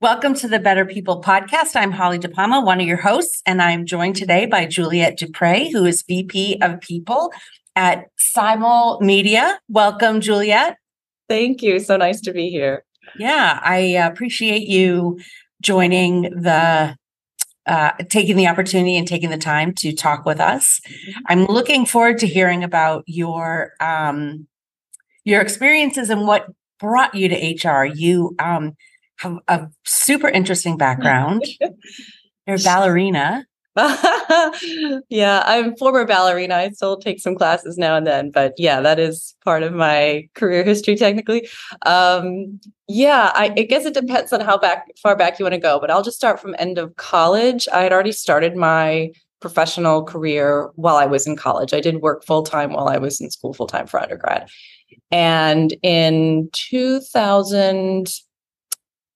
Welcome to the Better People podcast. I'm Holly DePalma, one of your hosts, and I'm joined today by Juliette Dupré, who is VP of People at Simulmedia. Welcome, Juliette. Thank you. So nice to be here. Yeah, I appreciate you joining the uh, taking the opportunity and taking the time to talk with us. Mm-hmm. I'm looking forward to hearing about your um, your experiences and what brought you to HR. You um, have a super interesting background. You're a ballerina. yeah, I'm former ballerina. I still take some classes now and then, but yeah, that is part of my career history technically. Um, yeah, I, I, guess it depends on how back far back you want to go, but I'll just start from end of college. I had already started my professional career while I was in college. I did work full time while I was in school full time for undergrad. And in 2000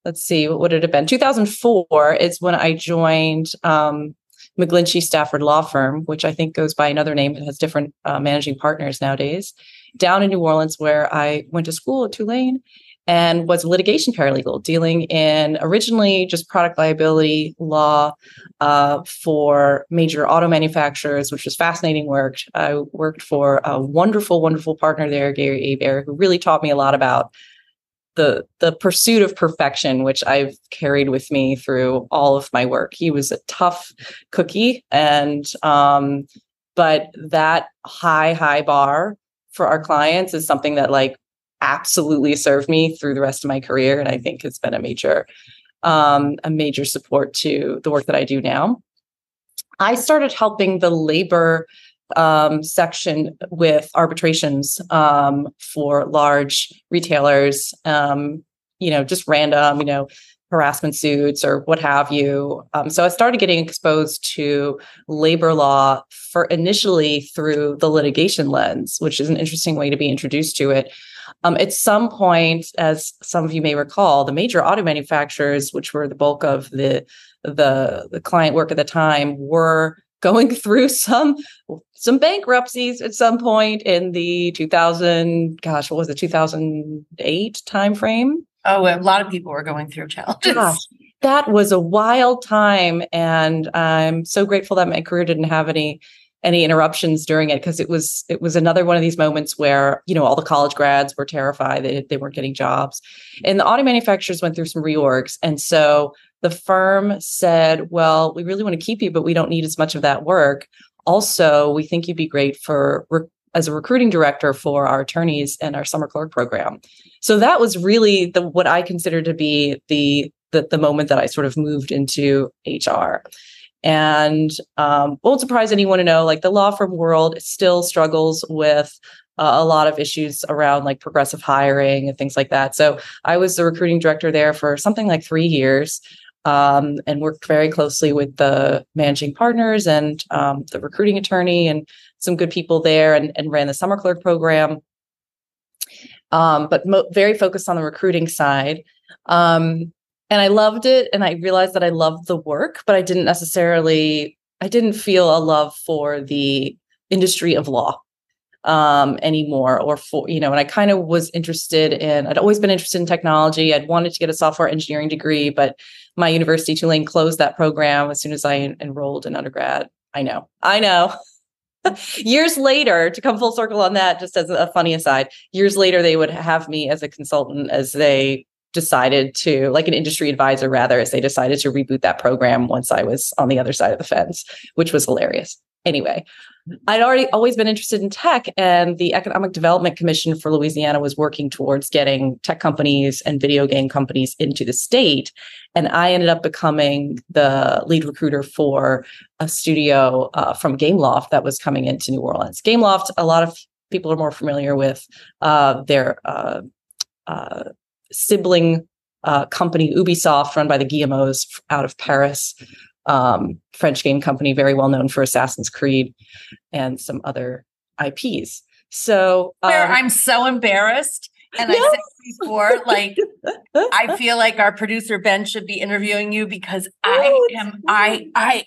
let's see, what would it have been? 2004 is when I joined um, McGlinchey Stafford Law Firm, which I think goes by another name and has different uh, managing partners nowadays, down in New Orleans, where I went to school at Tulane and was a litigation paralegal dealing in originally just product liability law uh, for major auto manufacturers, which was fascinating work. I worked for a wonderful, wonderful partner there, Gary Abear, who really taught me a lot about the the pursuit of perfection which i've carried with me through all of my work. He was a tough cookie and um but that high high bar for our clients is something that like absolutely served me through the rest of my career and i think has been a major um a major support to the work that i do now. I started helping the labor um, section with arbitrations um, for large retailers, um, you know, just random, you know, harassment suits or what have you. Um, so I started getting exposed to labor law for initially through the litigation lens, which is an interesting way to be introduced to it. Um, at some point, as some of you may recall, the major auto manufacturers, which were the bulk of the the, the client work at the time, were going through some some bankruptcies at some point in the 2000 gosh what was it 2008 timeframe? Oh a lot of people were going through challenges. Gosh, that was a wild time and i'm so grateful that my career didn't have any any interruptions during it because it was it was another one of these moments where you know all the college grads were terrified they, they weren't getting jobs. And the auto manufacturers went through some reorgs and so the firm said, Well, we really want to keep you, but we don't need as much of that work. Also, we think you'd be great for as a recruiting director for our attorneys and our summer clerk program. So that was really the what I consider to be the the, the moment that I sort of moved into HR. And um, won't surprise anyone to know, like the law firm world still struggles with uh, a lot of issues around like progressive hiring and things like that. So I was the recruiting director there for something like three years um, and worked very closely with the managing partners and um, the recruiting attorney and some good people there and, and ran the summer clerk program. Um, but mo- very focused on the recruiting side. Um, and I loved it. And I realized that I loved the work, but I didn't necessarily, I didn't feel a love for the industry of law um, anymore or for you know and i kind of was interested in i'd always been interested in technology. I'd wanted to get a software engineering degree but my university tulane closed that program as soon as i en- enrolled in undergrad. I know. I know. Years later to come full circle on that just as a funny aside years later they would have me as a consultant as they decided to like an industry advisor rather as they decided to reboot that program once i was on the other side of the fence which was hilarious. Anyway I'd already always been interested in tech, and the Economic Development Commission for Louisiana was working towards getting tech companies and video game companies into the state. And I ended up becoming the lead recruiter for a studio uh, from Gameloft that was coming into New Orleans. Gameloft, a lot of people are more familiar with uh, their uh, uh sibling uh, company Ubisoft, run by the Guillemots out of Paris um, French game company, very well known for Assassin's Creed and some other IPs. So um, I'm so embarrassed. And I said before, like I feel like our producer Ben should be interviewing you because I am I I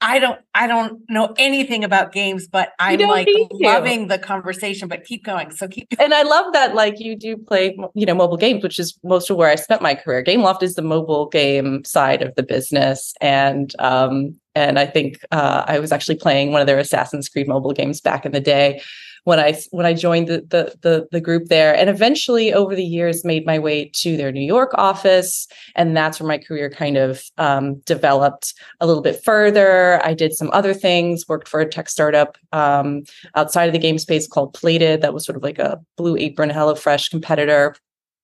I don't I don't know anything about games, but I'm like loving the conversation. But keep going. So keep going. And I love that like you do play, you know, mobile games, which is most of where I spent my career. Gameloft is the mobile game side of the business. And um, and I think uh, I was actually playing one of their Assassin's Creed mobile games back in the day when I when I joined the, the the the, group there, and eventually over the years made my way to their New York office, and that's where my career kind of um, developed a little bit further. I did some other things, worked for a tech startup um, outside of the game space called Plated, that was sort of like a Blue Apron HelloFresh competitor.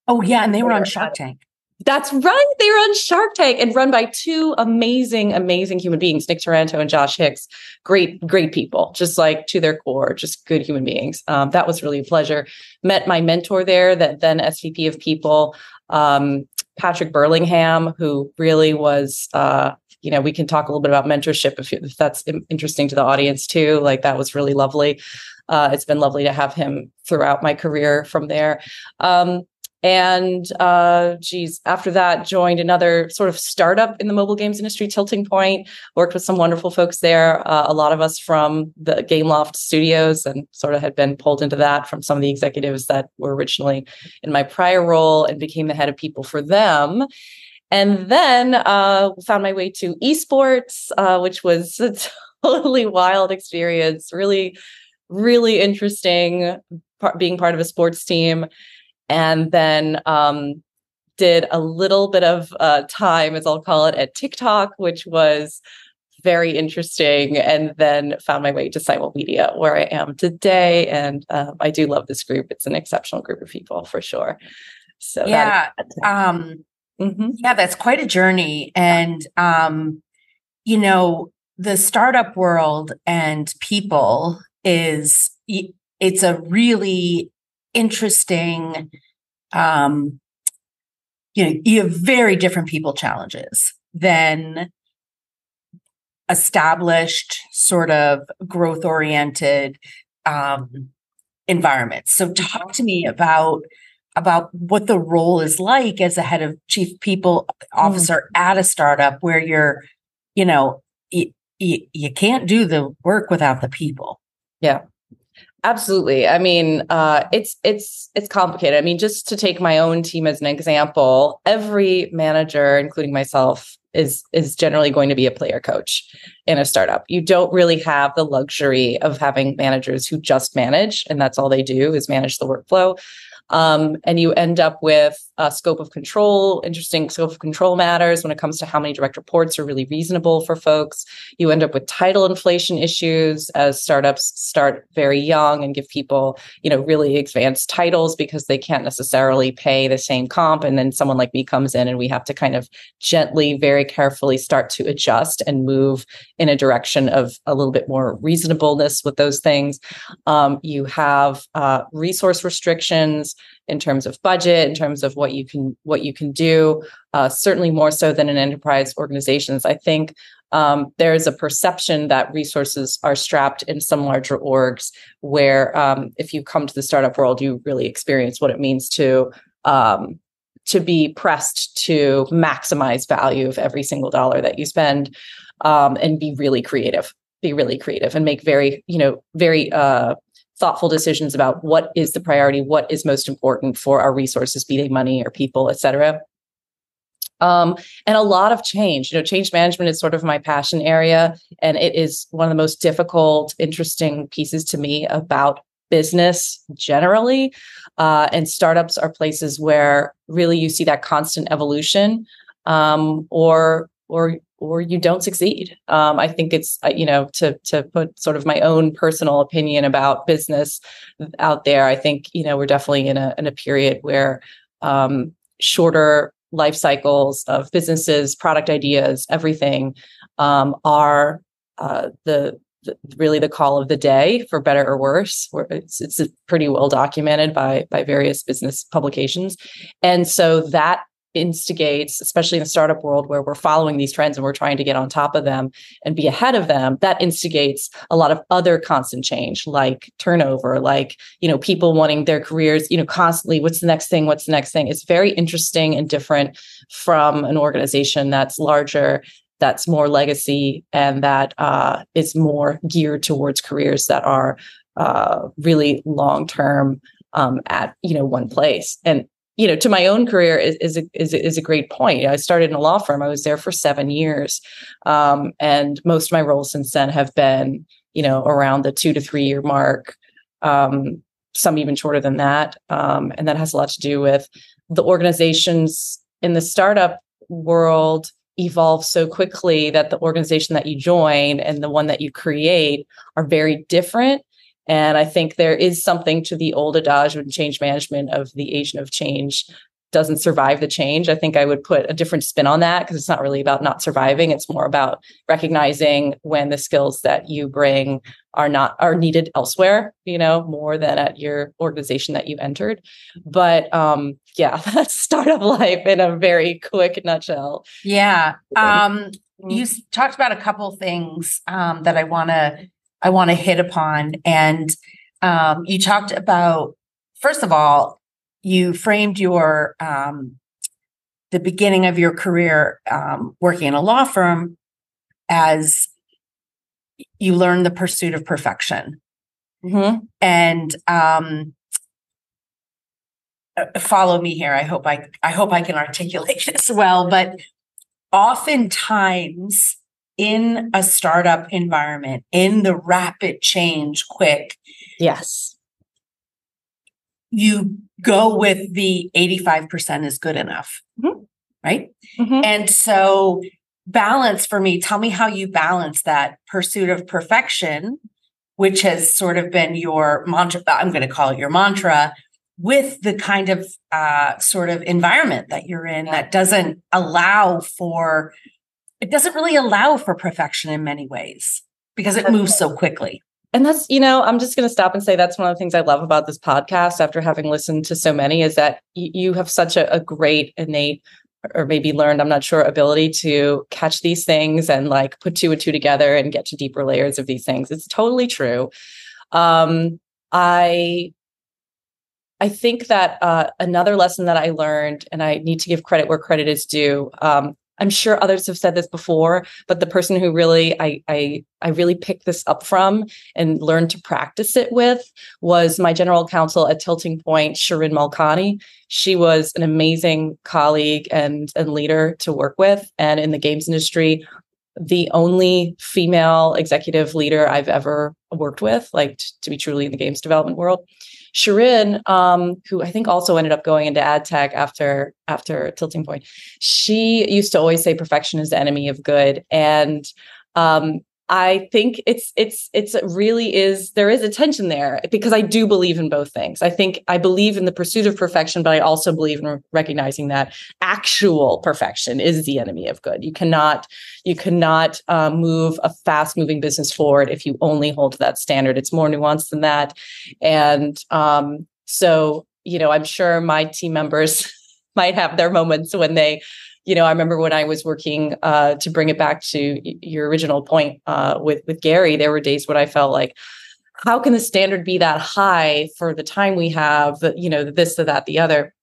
Oh yeah, and they were on Shark Tank. That's right. They were on Shark Tank and run by two amazing, amazing human beings, Nick Taranto and Josh Hix. Great, great people, just like to their core, just good human beings. Um, that was really a pleasure. Met my mentor there, that then SVP of people, um, Patrick Burlingham, who really was, uh, you know, we can talk a little bit about mentorship if, if that's interesting to the audience too. Like that was really lovely. Uh, it's been lovely to have him throughout my career from there. Um, and uh geez after that joined another sort of startup in the mobile games industry tilting point worked with some wonderful folks there uh, a lot of us from the gameloft studios and sort of had been pulled into that from some of the executives that were originally in my prior role and became the head of people for them. And then uh found my way to esports uh, which was a totally wild experience really really interesting part, being part of a sports team and then um, did a little bit of uh, time, as I'll call it, at TikTok, which was very interesting. And then found my way to Simulmedia, where I am today. And uh, I do love this group; it's an exceptional group of people for sure. So yeah, um, mm-hmm. yeah, that's quite a journey, and um, you know, the startup world and people is it's a really interesting um you know you have very different people challenges than established sort of growth oriented um environments. So talk to me about about what the role is like as a head of chief people officer mm. at a startup where you're you know you, you, you can't do the work without the people. Yeah Absolutely. I mean, uh, it's it's it's complicated. I mean, just to take my own team as an example, every manager, including myself, is is generally going to be a player coach in a startup. You don't really have the luxury of having managers who just manage, and that's all they do is manage the workflow. Um, and you end up with a scope of control, interesting scope of control matters when it comes to how many direct reports are really reasonable for folks. You end up with title inflation issues as startups start very young and give people, you know, really advanced titles because they can't necessarily pay the same comp. And then someone like me comes in and we have to kind of gently, very carefully start to adjust and move in a direction of a little bit more reasonableness with those things. Um, you have uh, resource restrictions in terms of budget, in terms of what you can what you can do. Uh, certainly more so than in enterprise organizations. I think um, there is a perception that resources are strapped in some larger orgs, where um, if you come to the startup world, you really experience what it means to um, to be pressed to maximize value of every single dollar that you spend, um, and be really creative. Be really creative and make very you know very uh, thoughtful decisions about what is the priority, what is most important for our resources, be they money or people, et cetera. Um, and a lot of change. You know, change management is sort of my passion area, and it is one of the most difficult, interesting pieces to me about business generally. Uh, and startups are places where really you see that constant evolution, um, or or or you don't succeed. Um, I think it's you know to to put sort of my own personal opinion about business out there. I think you know we're definitely in a in a period where um, shorter life cycles of businesses, product ideas, everything um, are uh, the, the, really the call of the day for better or worse. It's, it's pretty well documented by by various business publications, and so that instigates, especially in the startup world where we're following these trends and we're trying to get on top of them and be ahead of them, that instigates a lot of other constant change, like turnover, like, you know, people wanting their careers, you know, constantly, what's the next thing? What's the next thing? It's very interesting and different from an organization that's larger that's more legacy and that uh, is more geared towards careers that are uh, really long term um, at you know one place. And you know, to my own career is is a, is is a great point. I started in a law firm. I was there for seven years, um, and most of my roles since then have been you know around the two to three year mark. Um, some even shorter than that, um, and that has a lot to do with the organizations in the startup world evolve so quickly that the organization that you join and the one that you create are very different and I think there is something to the old adage when change management of the agent of change doesn't survive the change. I think I would put a different spin on that because it's not really about not surviving. It's more about recognizing when the skills that you bring are not are needed elsewhere, you know, more than at your organization that you entered. But um yeah, that's startup life in a very quick nutshell. Yeah. Um you talked about a couple things um that I want to I want to hit upon. And um, you talked about, first of all, you framed your um, the beginning of your career um, working in a law firm as you learn the pursuit of perfection. Mm-hmm. And um, uh, follow me here. I hope I I hope I can articulate this well, but oftentimes in a startup environment, in the rapid change, quick. Yes. You go with the 85% is good enough. Mm-hmm. Right. Mm-hmm. And so, balance for me, tell me how you balance that pursuit of perfection, which has sort of been your mantra. I'm going to call it your mantra with the kind of uh, sort of environment that you're in that doesn't allow for it doesn't really allow for perfection in many ways because it moves so quickly. And that's, you know, I'm just going to stop and say that's one of the things I love about this podcast after having listened to so many is that you have such a, a great innate or maybe learned, I'm not sure, ability to catch these things and like put two and two together and get to deeper layers of these things. It's totally true. Um, I I think that uh, another lesson that I learned, and I need to give credit where credit is due, um, I'm sure others have said this before, but the person who really I I I really picked this up from and learned to practice it with was my general counsel at Tilting Point, Shirin Malkani. She was an amazing colleague and and leader to work with, and in the games industry, the only female executive leader I've ever worked with, like t- to be truly in the games development world. Shirin, um, who I think also ended up going into ad tech after after Tilting Point, she used to always say perfection is the enemy of good, and um, I think it's it's it's really is there is a tension there because I do believe in both things. I think I believe in the pursuit of perfection, but I also believe in recognizing that actual perfection is the enemy of good. You cannot you cannot uh, move a fast moving business forward if you only hold to that standard. It's more nuanced than that, and um, so you know I'm sure my team members might have their moments when they you know, I remember when I was working uh, to bring it back to your original point uh, with with Gary, there were days when I felt like, how can the standard be that high for the time we have? You know, this, the, that, the other.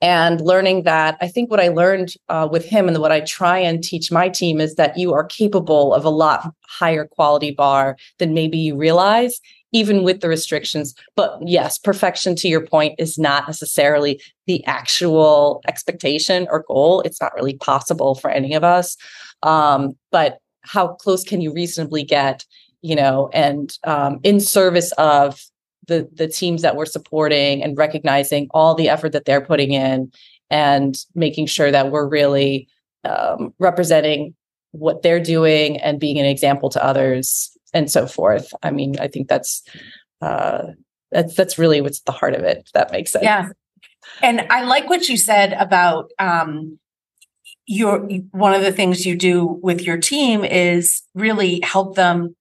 And learning that, I think what I learned uh, with him and what I try and teach my team is that you are capable of a lot higher quality bar than maybe you realize even with the restrictions. But yes, perfection to your point is not necessarily the actual expectation or goal. It's not really possible for any of us. Um, but how close can you reasonably get, you know, and um, in service of the the teams that we're supporting and recognizing all the effort that they're putting in and making sure that we're really um, representing what they're doing and being an example to others and so forth. I mean, I think that's uh, that's that's really what's the heart of it. If that makes sense. Yeah, and I like what you said about um, your one of the things you do with your team is really help them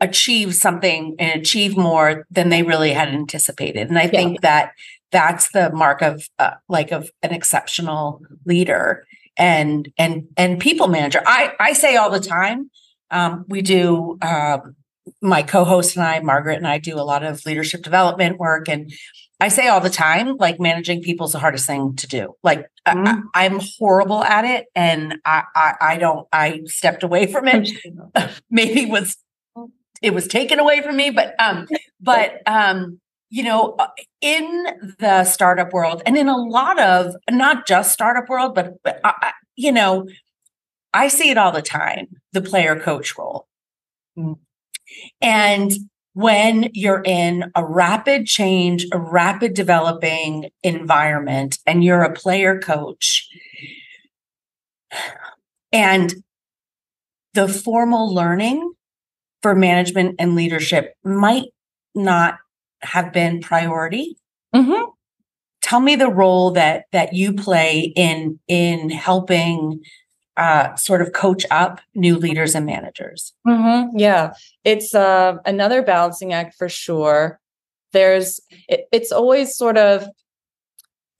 achieve something and achieve more than they really had anticipated. And I yeah. think that that's the mark of uh, like of an exceptional leader and and and people manager. I I say all the time um, we do, uh, my co host and I, Margaret and I, do a lot of leadership development work. And I say all the time, like managing people is the hardest thing to do. Like Mhm. I, am horrible at it, and I, I I don't. I stepped away from it. Maybe it was it was taken away from me, but um, but um, you know, uh, in the startup world, and in a lot of not just startup world, but, but uh, uh, you know, I see it all the time. The player coach role, and when you're in a rapid change, a rapid developing environment, and you're a player coach, and the formal learning for management and leadership might not have been priority. Mhm. Tell me the role that that you play in in helping uh, sort of coach up new leaders and managers. Mm-hmm. Yeah, it's uh, another balancing act for sure. There's, it, it's always sort of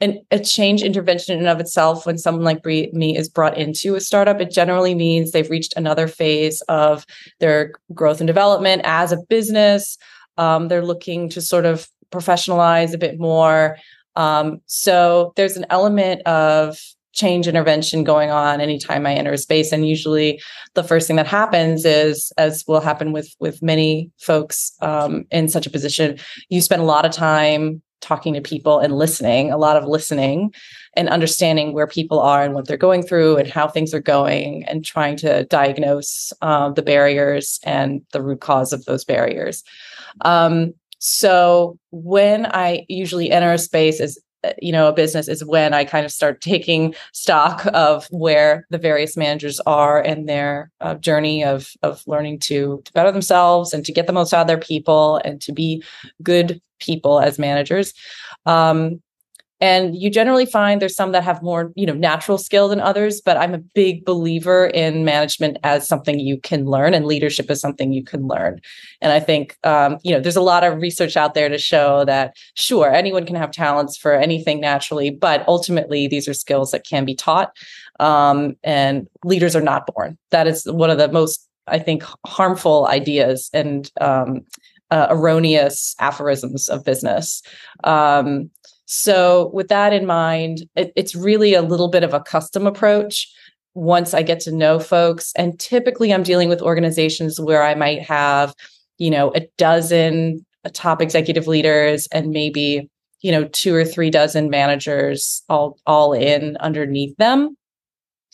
an, a change intervention in and of itself when someone like me is brought into a startup. It generally means they've reached another phase of their growth and development as a business. Um, they're looking to sort of professionalize a bit more. Um, so there's an element of change intervention going on anytime I enter a space. And usually the first thing that happens is, as will happen with with many folks um, in such a position, you spend a lot of time talking to people and listening, a lot of listening and understanding where people are and what they're going through and how things are going and trying to diagnose uh, the barriers and the root cause of those barriers. Um, so when I usually enter a space uh, you know a business is when i kind of start taking stock of where the various managers are and their uh, journey of of learning to to better themselves and to get the most out of their people and to be good people as managers. Um, and you generally find there's some that have more you know natural skill than others but i'm a big believer in management as something you can learn and leadership is something you can learn. And i think um, you know there's a lot of research out there to show that sure anyone can have talents for anything naturally but ultimately these are skills that can be taught um, and leaders are not born. That is one of the most i think harmful ideas and um, uh, erroneous aphorisms of business. Um, so, with that in mind, it, it's really a little bit of a custom approach once I get to know folks. And typically, I'm dealing with organizations where I might have, you know, a dozen top executive leaders and maybe, you know, two or three dozen managers all all in underneath them.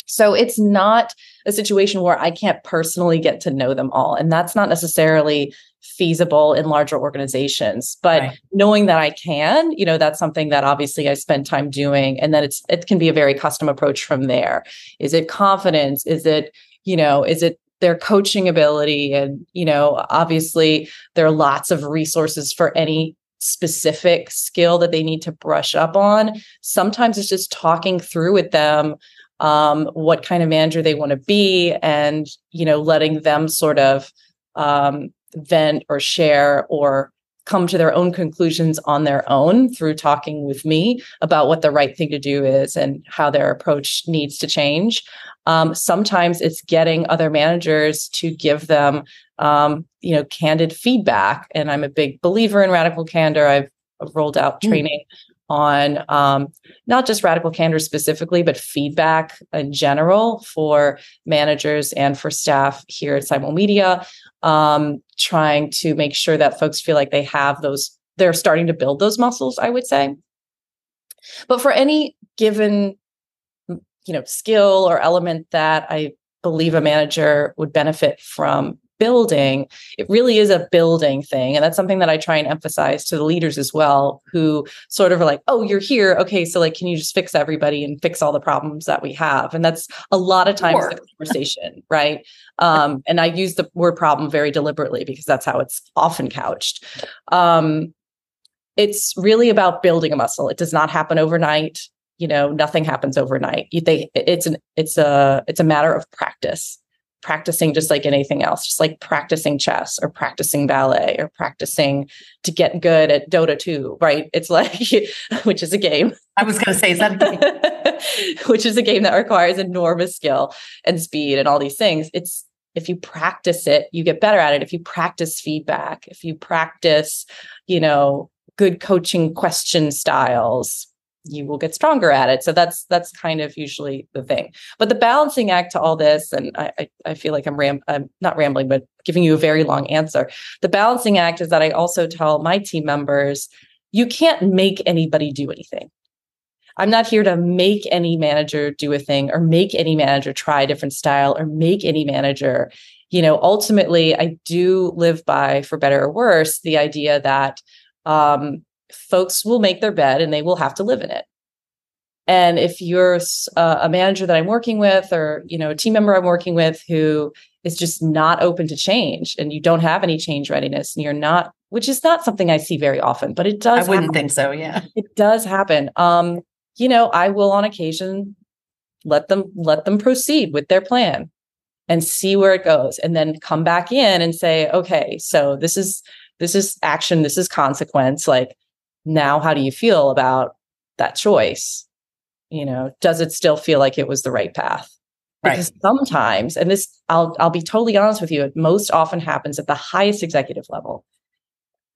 So it's not a situation where I can't personally get to know them all. And that's not necessarily feasible in larger organizations but right. knowing that i can you know that's something that obviously i spend time doing and then it's it can be a very custom approach from there is it confidence is it you know is it their coaching ability and you know obviously there are lots of resources for any specific skill that they need to brush up on sometimes it's just talking through with them um, what kind of manager they want to be and you know letting them sort of um, vent or share or come to their own conclusions on their own through talking with me about what the right thing to do is and how their approach needs to change. Um, sometimes it's getting other managers to give them, um, you know, candid feedback. And I'm a big believer in radical candor. I've, rolled out hmm. training mm. On um, not just radical candor specifically, but feedback in general for managers and for staff here at Simulmedia um, trying to make sure that folks feel like they have those, they're starting to build those muscles, I would say. But for any given, you know, skill or element that I believe a manager would benefit from building, it really is a building thing. And that's something that I try and emphasize to the leaders as well, who sort of are like, oh, you're here. Okay. So, like, can you just fix everybody and fix all the problems that we have? And that's a lot of times sure. the conversation, right? Um, and I use the word problem very deliberately because that's how it's often couched. Um, it's really about building a muscle. It does not happen overnight. You know, nothing happens overnight. You, they, it's an, it's a, it's a matter of practice practicing just like anything else, just like practicing chess or practicing ballet or practicing to get good at Dota 2, right? It's like, which is a game. I was going to say, is that a game? which is a game that requires enormous skill and speed and all these things. It's, if you practice it, you get better at it. If you practice feedback, if you practice, you know, good coaching question styles, you will get stronger at it. So that's that's kind of usually the thing. But the balancing act to all this, and I I, feel like I'm ram I'm not rambling, but giving you a very long answer. The balancing act is that I also tell my team members, you can't make anybody do anything. I'm not here to make any manager do a thing or make any manager try a different style or make any manager, you know, ultimately I do live by for better or worse the idea that um, folks will make their bed and they will have to live in it. And if you're uh, a manager that I'm working with or, you know, a team member I'm working with who is just not open to change and you don't have any change readiness and you're not, which is not something I see very often, but it does. I wouldn't happen. think so. Yeah. It does happen. Um, you know, I will on occasion let them let them proceed with their plan and see where it goes and then come back in and say, okay, so this is this is action, this is consequence. Like now how do you feel about that choice? You know, does it still feel like it was the right path? Because right. sometimes, and this I'll I'll be totally honest with you, it most often happens at the highest executive level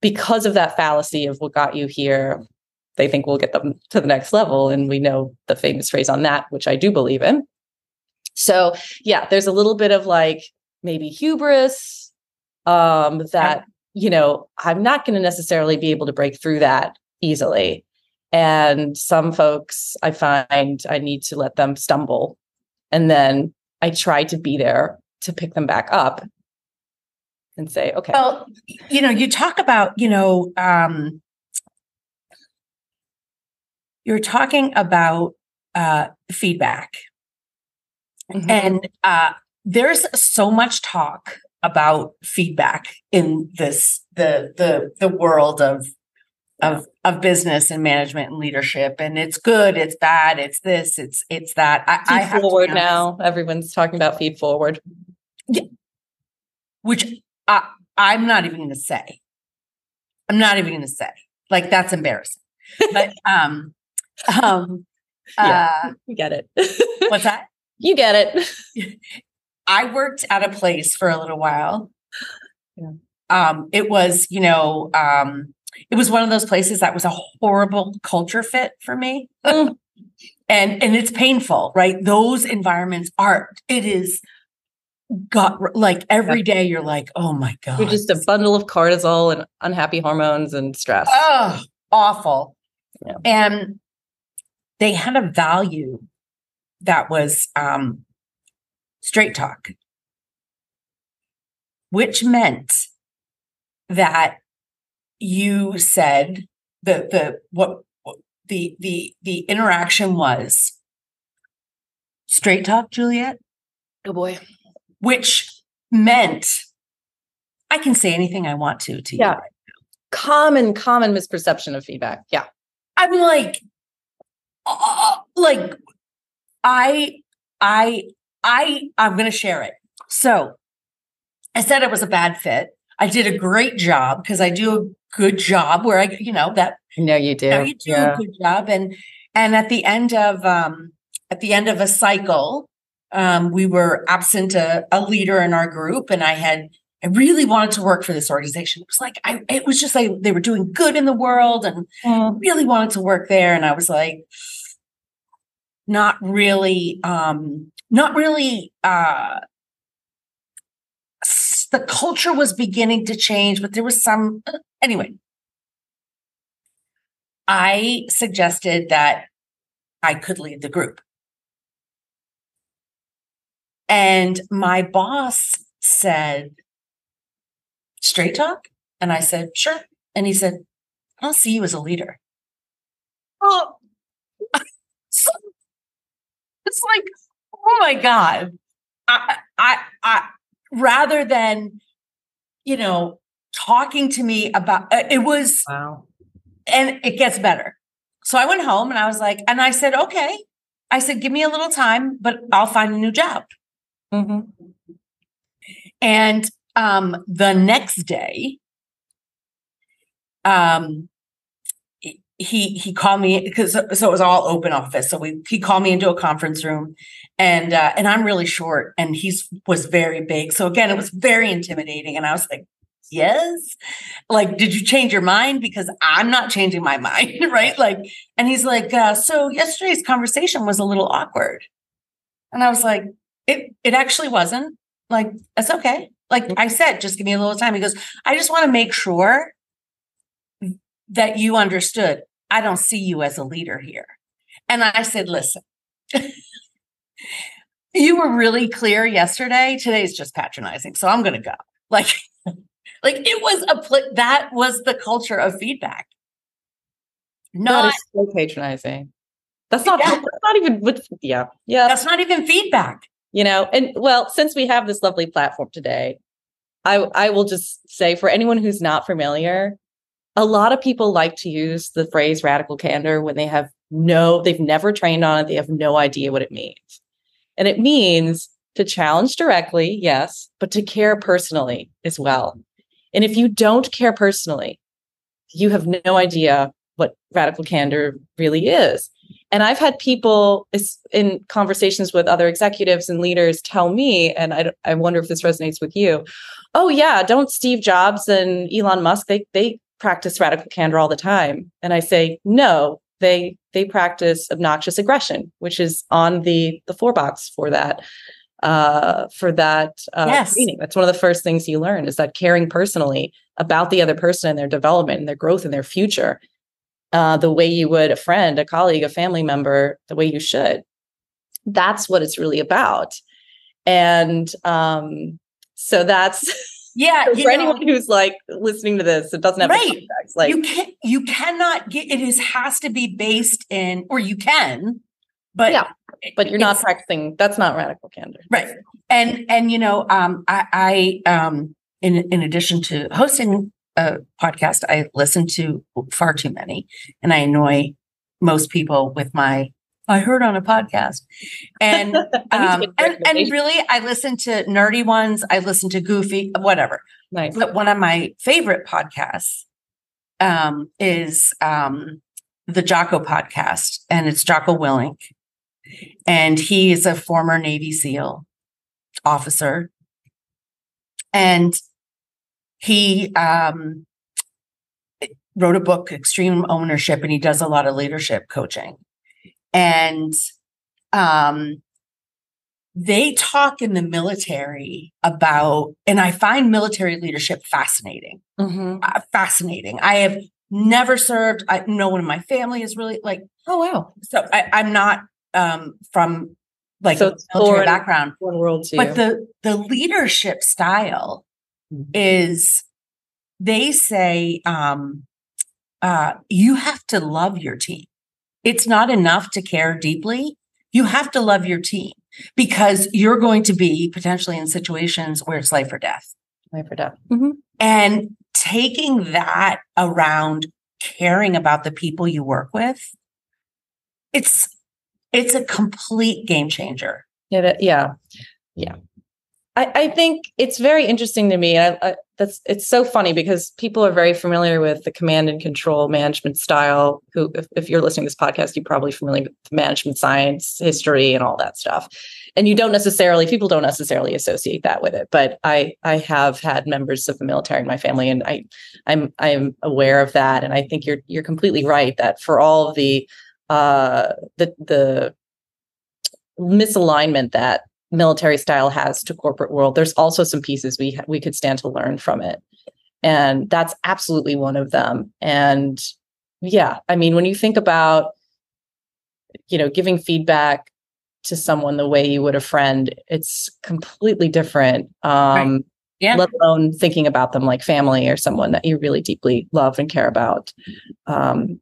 because of that fallacy of what got you here they think we'll get them to the next level. And we know the famous phrase on that, which I do believe in. So, yeah, there's a little bit of like maybe hubris um, that, you know, I'm not going to necessarily be able to break through that easily. And some folks I find I need to let them stumble. And then I try to be there to pick them back up and say, okay. Well, you know, you talk about, you know, um, you're talking about uh, feedback. Mm-hmm. And uh, there's so much talk about feedback in this the the the world of of of business and management and leadership. And it's good it's bad it's this it's it's that. I, feed I forward now. Everyone's talking about feed forward. Yeah. Which I, i'm not even going to say. I'm not even going to say. Like that's embarrassing. But um um, yeah, uh, you get it. what's that? You get it. I worked at a place for a little while. Yeah. Um, it was, you know, um, it was one of those places that was a horrible culture fit for me. Mm. and and it's painful, right? Those environments are it is got like every day you're like, oh my God. You're just a bundle of cortisol and unhappy hormones and stress. Oh, awful. Yeah. And they had a value that was um, straight talk, which meant that you said the the what the the the interaction was straight talk, Juliet. Oh boy, which meant I can say anything I want to to yeah. you. Common common misperception of feedback. Yeah, I'm like uh, like I, I, I, I'm going to share it. So I said it was a bad fit. I did a great job because I do a good job where I, you know, that. No, you do. You, know, you do yeah. a good job. And, and at the end of, um, at the end of a cycle, um, we were absent a, a leader in our group and I had I really wanted to work for this organization. It was like I it was just like they were doing good in the world and mm. really wanted to work there. And I was like, not really um not really uh the culture was beginning to change, but there was some uh, anyway. I suggested that I could lead the group. And my boss said, straight talk? And I said, sure. And he said, I don't see you as a leader. Oh, it's like, oh my God. I, I, I, rather than, you know, talking to me about uh, it was, wow. and it gets better. So I went home and I was like, and I said, okay. I said, give me a little time, but I'll find a new job. Mm-hmm. And um, the next day, um, he he called me because so it was all open office. So we he called me into a conference room, and uh, and I'm really short, and he's was very big. So again, it was very intimidating, and I was like, yes. Like, did you change your mind? Because I'm not changing my mind, right? Like, and he's like, uh, so yesterday's conversation was a little awkward. And I was like, it it actually wasn't. Like, that's okay. Like I said, just give me a little time. He goes, I just want to make sure that you understood. I don't see you as a leader here. And I said, listen, you were really clear yesterday. Today's just patronizing. So I'm going to go. Like, like it was a pl- that was the culture of feedback. Not is so patronizing. That's not Yeah. that's not even yeah. Yeah. that's not even feedback. you know and well since we have this lovely platform today i i will just say for anyone who's not familiar a lot of people like to use the phrase radical candor when they have no they've never trained on it they have no idea what it means and it means to challenge directly yes but to care personally as well and if you don't care personally you have no idea what radical candor really is and I've had people in conversations with other executives and leaders tell me, and I, I wonder if this resonates with you. Oh yeah, don't Steve Jobs and Elon Musk they they practice radical candor all the time? And I say no, they they practice obnoxious aggression, which is on the the four box for that uh for that uh Yes. training. That's one of the first things you learn is that caring personally about the other person and their development and their growth and their future uh, the way you would a friend, a colleague, a family member, the way you should. That's what it's really about. And um, so that's Yeah. so for know, anyone who's like listening to this, it doesn't have Right. context. Like, you can you cannot get it is has to be based in or you can, but Yeah, but you're not practicing. That's not radical candor. Right. And and you know, um, I, I um, in in addition to hosting a podcast, I listen to far too many, and I annoy most people with my. I heard on a podcast, and I need to um, and, and really, I listen to nerdy ones. I listen to goofy, whatever. nice. But one of my favorite podcasts um, is um, the Jocko podcast, and it's Jocko Willink, and he is a former Navy SEAL officer, and he um, wrote a book, Extreme Ownership, and he does a lot of leadership coaching, and um, they talk in the military about, and I find military leadership fascinating. Mhm. Uh, fascinating. I have never served. I, no one in my family is really like. Oh wow. So I, I'm not um, from like So a military foreign- background, One world too. but the the leadership style Mhm. is they say um, uh, you have to love your team. It's not enough to care deeply. You have to love your team because you're going to be potentially in situations where it's life or death. I forgot. Mhm. And taking that around caring about the people you work with, it's it's a complete game changer. Yeah, yeah, yeah. I, I think it's very interesting to me, I, I, that's it's so funny because people are very familiar with the command and control management style. Who, if, if you're listening to this podcast, you're probably familiar with management science, history, and all that stuff. And you don't necessarily, people don't necessarily associate that with it. But I, I have had members of the military in my family, and I, I'm, I'm aware of that. And I think you're, you're completely right that for all the, uh, the, the misalignment that military style has to corporate world there's also some pieces we ha- we could stand to learn from it. And that's absolutely one of them. And yeah i mean when you think about you know giving feedback to someone the way you would a friend it's completely different um Yeah. let alone thinking about them like family or someone that you really deeply love and care about. Um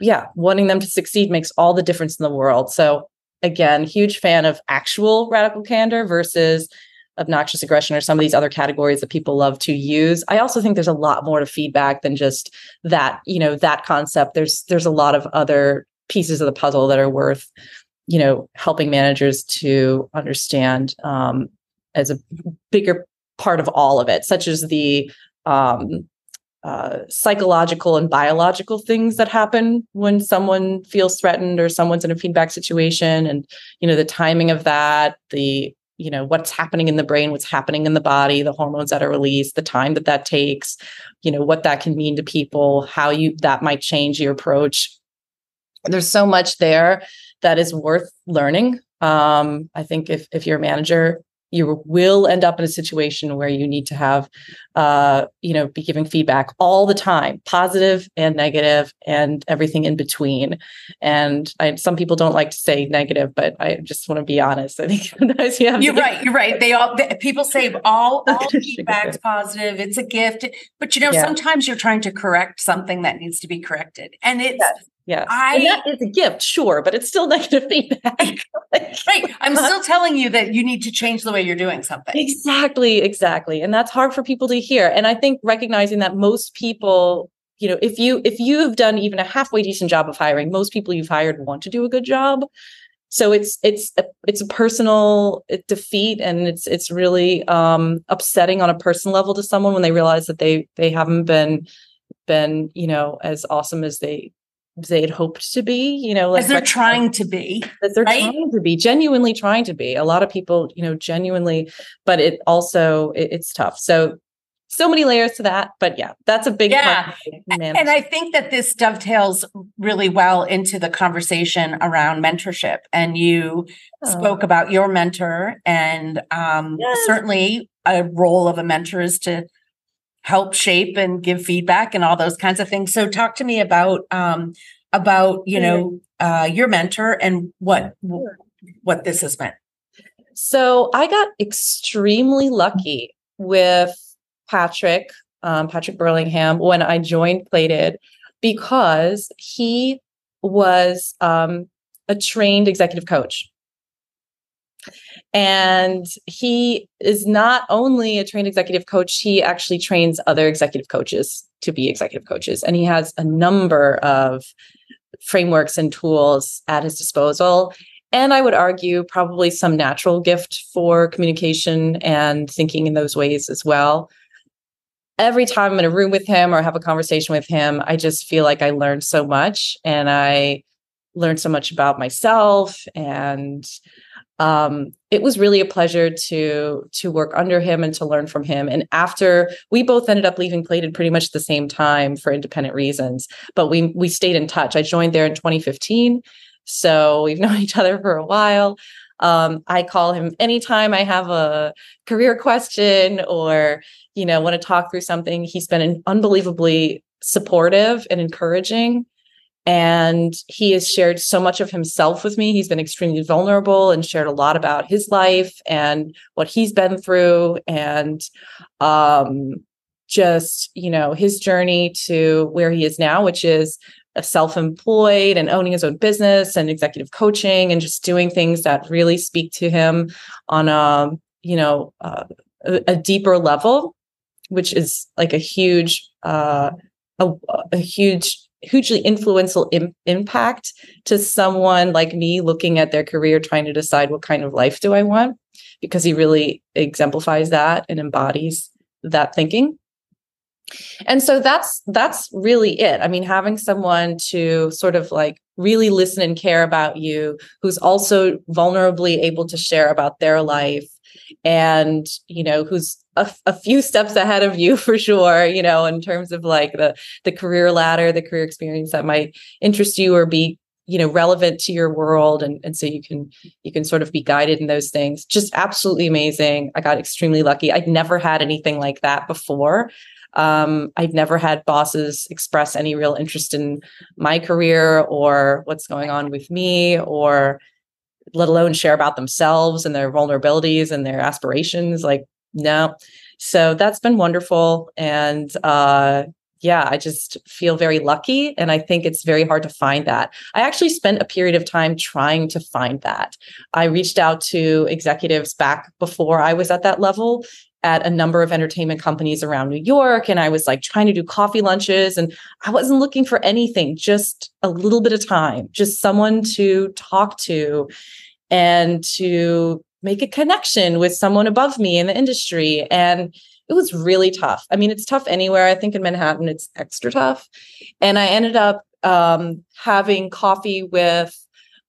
yeah wanting them to succeed makes all the difference in the world. So again, huge fan of actual radical candor versus obnoxious aggression or some of these other categories that people love to use. I also think there's a lot more to feedback than just that, you know, that concept. There's there's a lot of other pieces of the puzzle that are worth, you know, helping managers to understand um, as a bigger part of all of it, such as the um, uh, psychological and biological things that happen when someone feels threatened or someone's in a feedback situation and you know the timing of that the you know what's happening in the brain what's happening in the body the hormones that are released the time that that takes you know what that can mean to people how you that might change your approach. There's so much there that is worth learning. Um, i think if if you're a manager you will end up in a situation where you need to have uh, you know be giving feedback all the time positive and negative and everything in between and I, some people don't like to say negative but i just want to be honest i think sometimes you have you're right you're right they all they, people say all all feedback's positive it's a gift but you know Yeah. sometimes you're trying to correct something that needs to be corrected and it's Yes. Yes I- and that is a gift sure but it's still negative feedback right i'm still telling you that you need to change the way you're doing something Exactly, exactly. And that's hard for people to hear. And I think recognizing that most people, you know, if you if you've done even a halfway decent job of hiring, most people you've hired want to do a good job. So it's it's a, it's a personal uh, defeat and it's it's really um upsetting on a personal level to someone when they realize that they they haven't been been, you know, as awesome as they they had hoped to be, you know, as they're rec- trying to be that they're right? trying to be genuinely trying to be a lot of people you know genuinely but it also it- it's tough so so many layers to that but yeah that's a big Yeah. part of man- And I think that this dovetails really well into the conversation around mentorship. And you spoke about your mentor, and um, Yes. certainly a role of a mentor is to help shape and give feedback and all those kinds of things. So, talk to me about um, about you know uh, your mentor and what what this has meant. so i got extremely lucky with patrick um, patrick burlingham when i joined plated because he was um, a trained executive coach And he is not only a trained executive coach, he actually trains other executive coaches to be executive coaches. And he has a number of frameworks and tools at his disposal. And I would argue probably some natural gift for communication and thinking in those ways as well. Every time I'm in a room with him or have a conversation with him, I just feel like I learned so much and I learned so much about myself and um, it was really a pleasure to to work under him and to learn from him. And after we both ended up leaving Plated pretty much the same time for independent reasons, but we we stayed in touch. I joined there in 2015, so we've known each other for a while. Um, I call him anytime I have a career question or you know want to talk through something. He's been unbelievably supportive and encouraging and he has shared so much of himself with me. He's been extremely vulnerable and shared a lot about his life and what he's been through and um, just, you know, his journey to where he is now, which is a self-employed and owning his own business and executive coaching and just doing things that really speak to him on a, you know, uh, a, a deeper level, which is like a huge uh a, a huge hugely influential Im- impact to someone like me looking at their career trying to decide what kind of life do i want because he really exemplifies that and embodies that thinking. And so that's that's really it. I mean having someone to sort of like really listen and care about you who's also vulnerably able to share about their life and you know who's a, a few steps ahead of you for sure you know in terms of like the the career ladder the career experience that might interest you or be you know relevant to your world. And, and so you can you can sort of be guided in those things. Just absolutely amazing. I got extremely lucky. I'd never had anything like that before. Um, i'd never had bosses express any real interest in my career or what's going on with me or let alone share about themselves and their vulnerabilities and their aspirations. Like no so that's been wonderful and uh yeah i just feel very lucky and i think it's very hard to find that i actually spent a period of time trying to find that i reached out to executives back before i was at that level at a number of entertainment companies around New York. And I was like trying to do coffee lunches and I wasn't looking for anything, just a little bit of time, just someone to talk to and to make a connection with someone above me in the industry. And it was really tough. I mean, it's tough anywhere. I think in Manhattan, it's extra tough. And I ended up um, having coffee with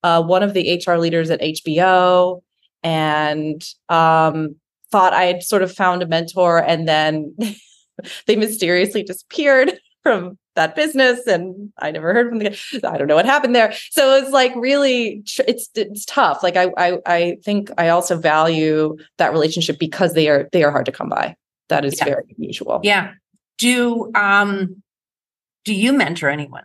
uh, one of the HR leaders at HBO and um, thought I had sort of found a mentor, and then they mysteriously disappeared from that business and I never heard from them. I don't know what happened there. So it's like really it's it's tough. Like I I I think I also value that relationship because they are they are hard to come by. That is yeah. very unusual. Yeah. Do um do you mentor anyone?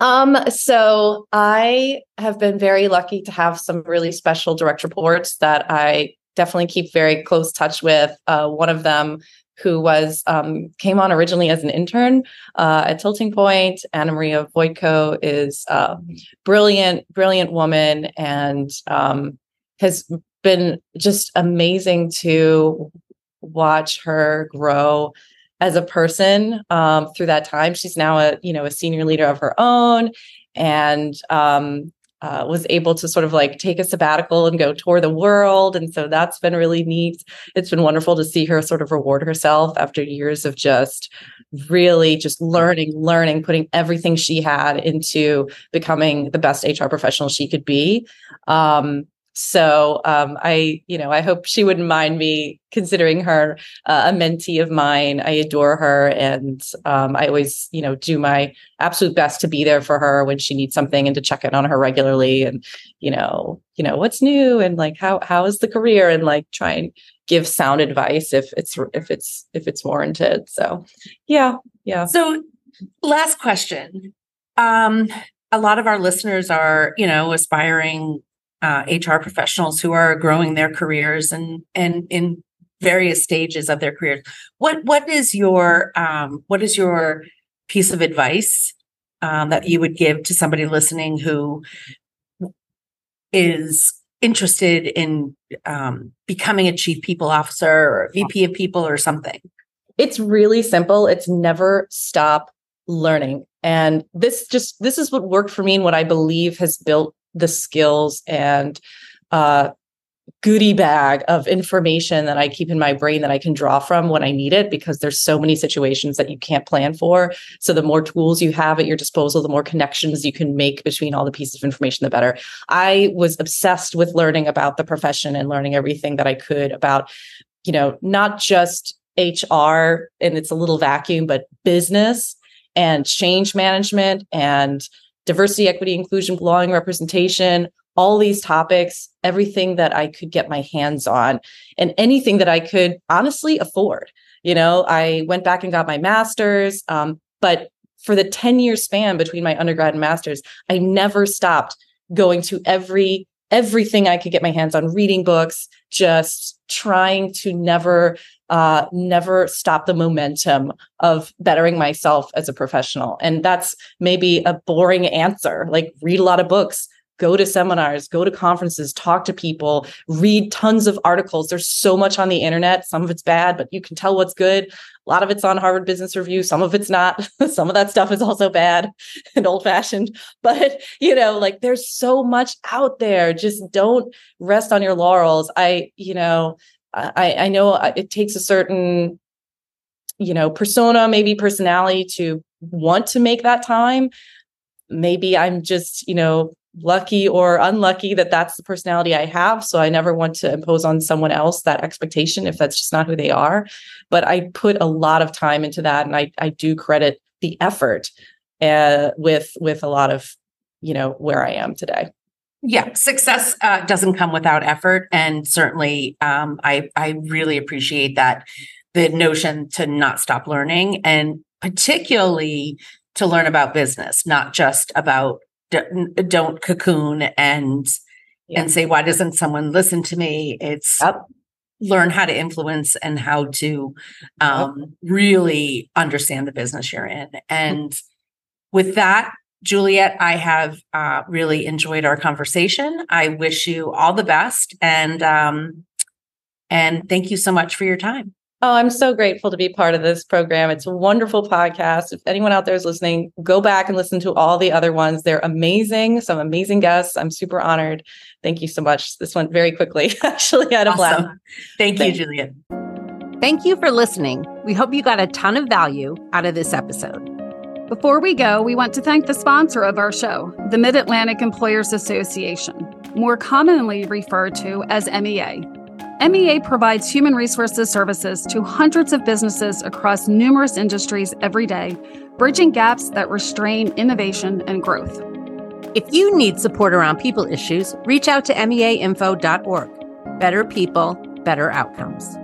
Um, so I have been very lucky to have some really special direct reports that I definitely keep very close touch with. Uh, one of them who was um, came on originally as an intern uh, at Tilting Point. Anna Maria Voitko is a brilliant, brilliant woman and um, has been just amazing to watch her grow as a person um, through that time. She's now a you know a senior leader of her own, and um, uh, was able to sort of like take a sabbatical and go tour the world. And so that's been really neat. It's been wonderful to see her sort of reward herself after years of just really just learning, learning, putting everything she had into becoming the best HR professional she could be. Um, so um, I, you know, I hope she wouldn't mind me considering her uh, a mentee of mine. I adore her, and um, I always, you know, do my absolute best to be there for her when she needs something and to check in on her regularly. And you know, you know, what's new and like how how is the career and like try and give sound advice if it's if it's if it's warranted. So, yeah, yeah. So, last question. Um, a lot of our listeners are, you know, aspiring uh, HR professionals who are growing their careers and and in various stages of their careers. What what is your um, what is your piece of advice um, that you would give to somebody listening who is interested in um, becoming a chief people officer or VP of people or something? It's really simple. It's never stop learning. And this just this is what worked for me and what I believe has built the skills and uh, goodie bag of information that I keep in my brain that I can draw from when I need it because there's so many situations that you can't plan for. So the more tools you have at your disposal, the more connections you can make between all the pieces of information, the better. I was obsessed with learning about the profession and learning everything that I could about, you know, not just HR and it's a little vacuum, but business and change management and diversity, equity, inclusion, belonging, representation, all these topics, everything that I could get my hands on, and anything that I could honestly afford. You know, I went back and got my master's, um, but for the 10 year span between my undergrad and master's, I never stopped going to every everything I could get my hands on, reading books, just trying to never uh, never stop the momentum of bettering myself as a professional. And that's maybe a boring answer, like read a lot of books, go to seminars, go to conferences, talk to people, read tons of articles. There's so much on the internet. Some of it's bad, but you can tell what's good. A lot of it's on Harvard Business Review. Some of it's not. some of that stuff is also bad and old fashioned. But, you know, like there's so much out there. Just don't rest on your laurels. I, you know, I, I know it takes a certain, you know, persona, maybe personality to want to make that time. Maybe I'm just, you know, lucky or unlucky that that's the personality I have. So I never want to impose on someone else that expectation if that's just not who they are. But I put a lot of time into that, and I I do credit the effort uh, with with a lot of you know where I am today. Yeah, success uh, doesn't come without effort, and certainly, um, I I really appreciate that the notion to not stop learning, and particularly to learn about business, not just about don't cocoon and yeah. and say why doesn't someone listen to me. It's yep. learn how to influence and how to um, yep. really understand the business you're in, and with that Juliette, I have uh, really enjoyed our conversation. I wish you all the best, and um, and thank you so much for your time. Oh, I'm so grateful to be part of this program. It's a wonderful podcast. If anyone out there is listening, go back and listen to all the other ones. They're amazing, some amazing guests. I'm super honored. Thank you so much. This went very quickly. Actually, out of a awesome. blast. Thank Thanks. you, Juliette. Thank you for listening. We hope you got a ton of value out of this episode. Before we go, we want to thank the sponsor of our show, the Mid Atlantic Employers Association. more commonly referred to as MEA. MEA provides human resources services to hundreds of businesses across numerous industries every day, bridging gaps that restrain innovation and growth. If you need support around people issues, reach out to meainfo.org. Better people, better outcomes.